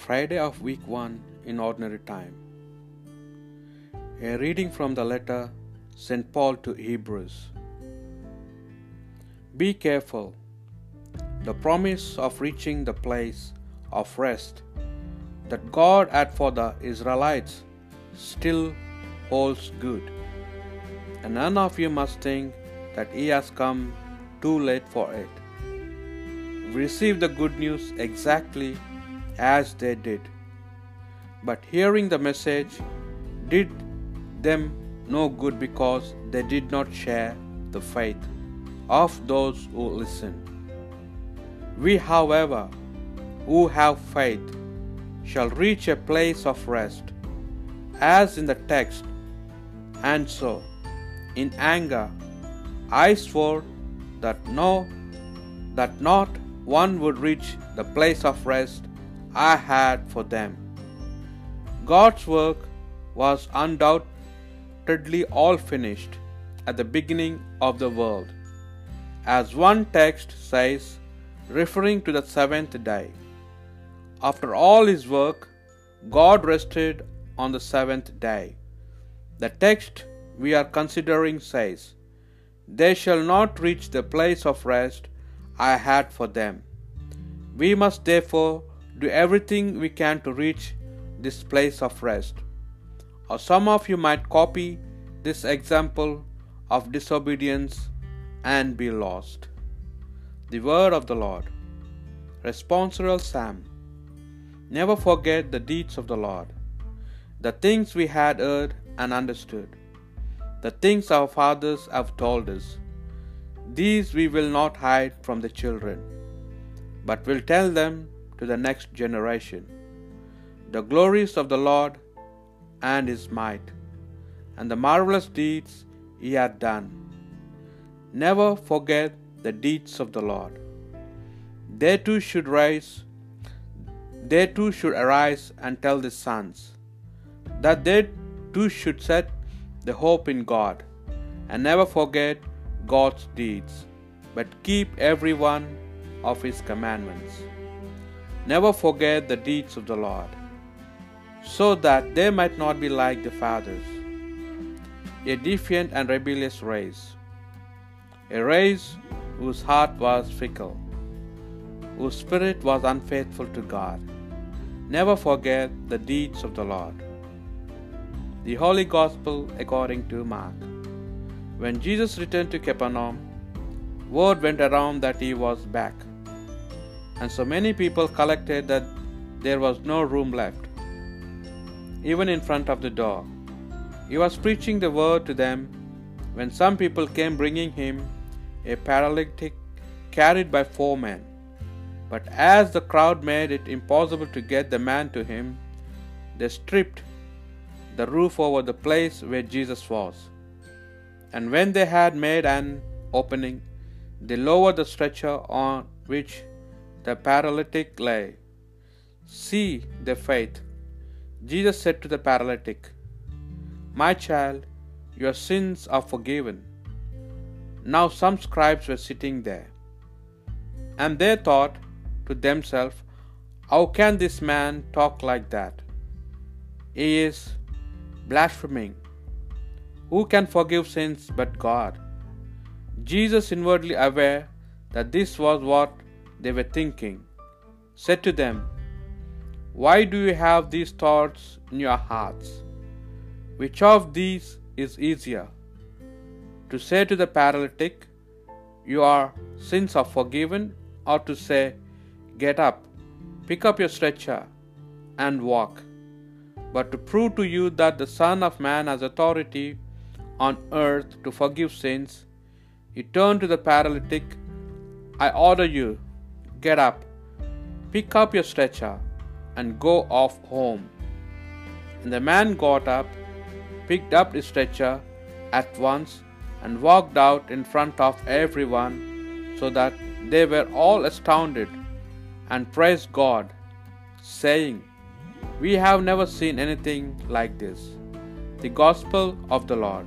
Friday of week 1 in ordinary time. A reading from the letter St. Paul to Hebrews. Be careful. The promise of reaching the place of rest that God had for the Israelites still holds good. And none of you must think that He has come too late for it. We received the good news exactly as they did. But hearing the message did them no good because they did not share the faith of those who listened. We, however, who have faith, shall reach a place of rest, as in the text, and so, in anger, I swore that no, that not one would reach the place of rest I had for them. God's work was undoubtedly all finished at the beginning of the world. As one text says, referring to the seventh day, after all his work, God rested on the seventh day. The text we are considering says, They shall not reach the place of rest I had for them. We must therefore do everything we can to reach this place of rest. Or some of you might copy this example of disobedience and be lost. The word of the Lord. Responsorial Psalm. Never forget the deeds of the Lord, the things we had heard and understood, the things our fathers have told us. These we will not hide from the children, but will tell them to the next generation the glories of the Lord and his might, and the marvelous deeds he hath done. Never forget the deeds of the Lord. They too should rise, they too should arise and tell the sons, that they too should set the hope in God, and never forget God's deeds, but keep every one of his commandments. Never forget the deeds of the Lord, so that they might not be like the fathers, a defiant and rebellious race, a race whose heart was fickle, whose spirit was unfaithful to God. Never forget the deeds of the Lord. The Holy Gospel according to Mark. When Jesus returned to Capernaum, word went around that he was back, and so many people collected that there was no room left, even in front of the door. He was preaching the word to them when some people came bringing him a paralytic carried by four men. But as the crowd made it impossible to get the man to him, they stripped the roof over the place where Jesus was. And when they had made an opening, they lowered the stretcher on which the paralytic lay. See their faith. Jesus said to the paralytic, My child, your sins are forgiven. Now some scribes were sitting there, and they thought to themselves, How can this man talk like that? He is blaspheming. Who can forgive sins but God? Jesus, inwardly aware that this was what they were thinking, said to them, Why do you have these thoughts in your hearts? Which of these is easier? To say to the paralytic, Your sins are forgiven, or to say, Get up, pick up your stretcher, and walk? But to prove to you that the Son of Man has authority on earth to forgive sins, he turned to the paralytic, I order you, get up, pick up your stretcher, and go off home. And the man got up, picked up his stretcher at once, and walked out in front of everyone, so that they were all astounded and praised God, saying, We have never seen anything like this. The Gospel of the Lord.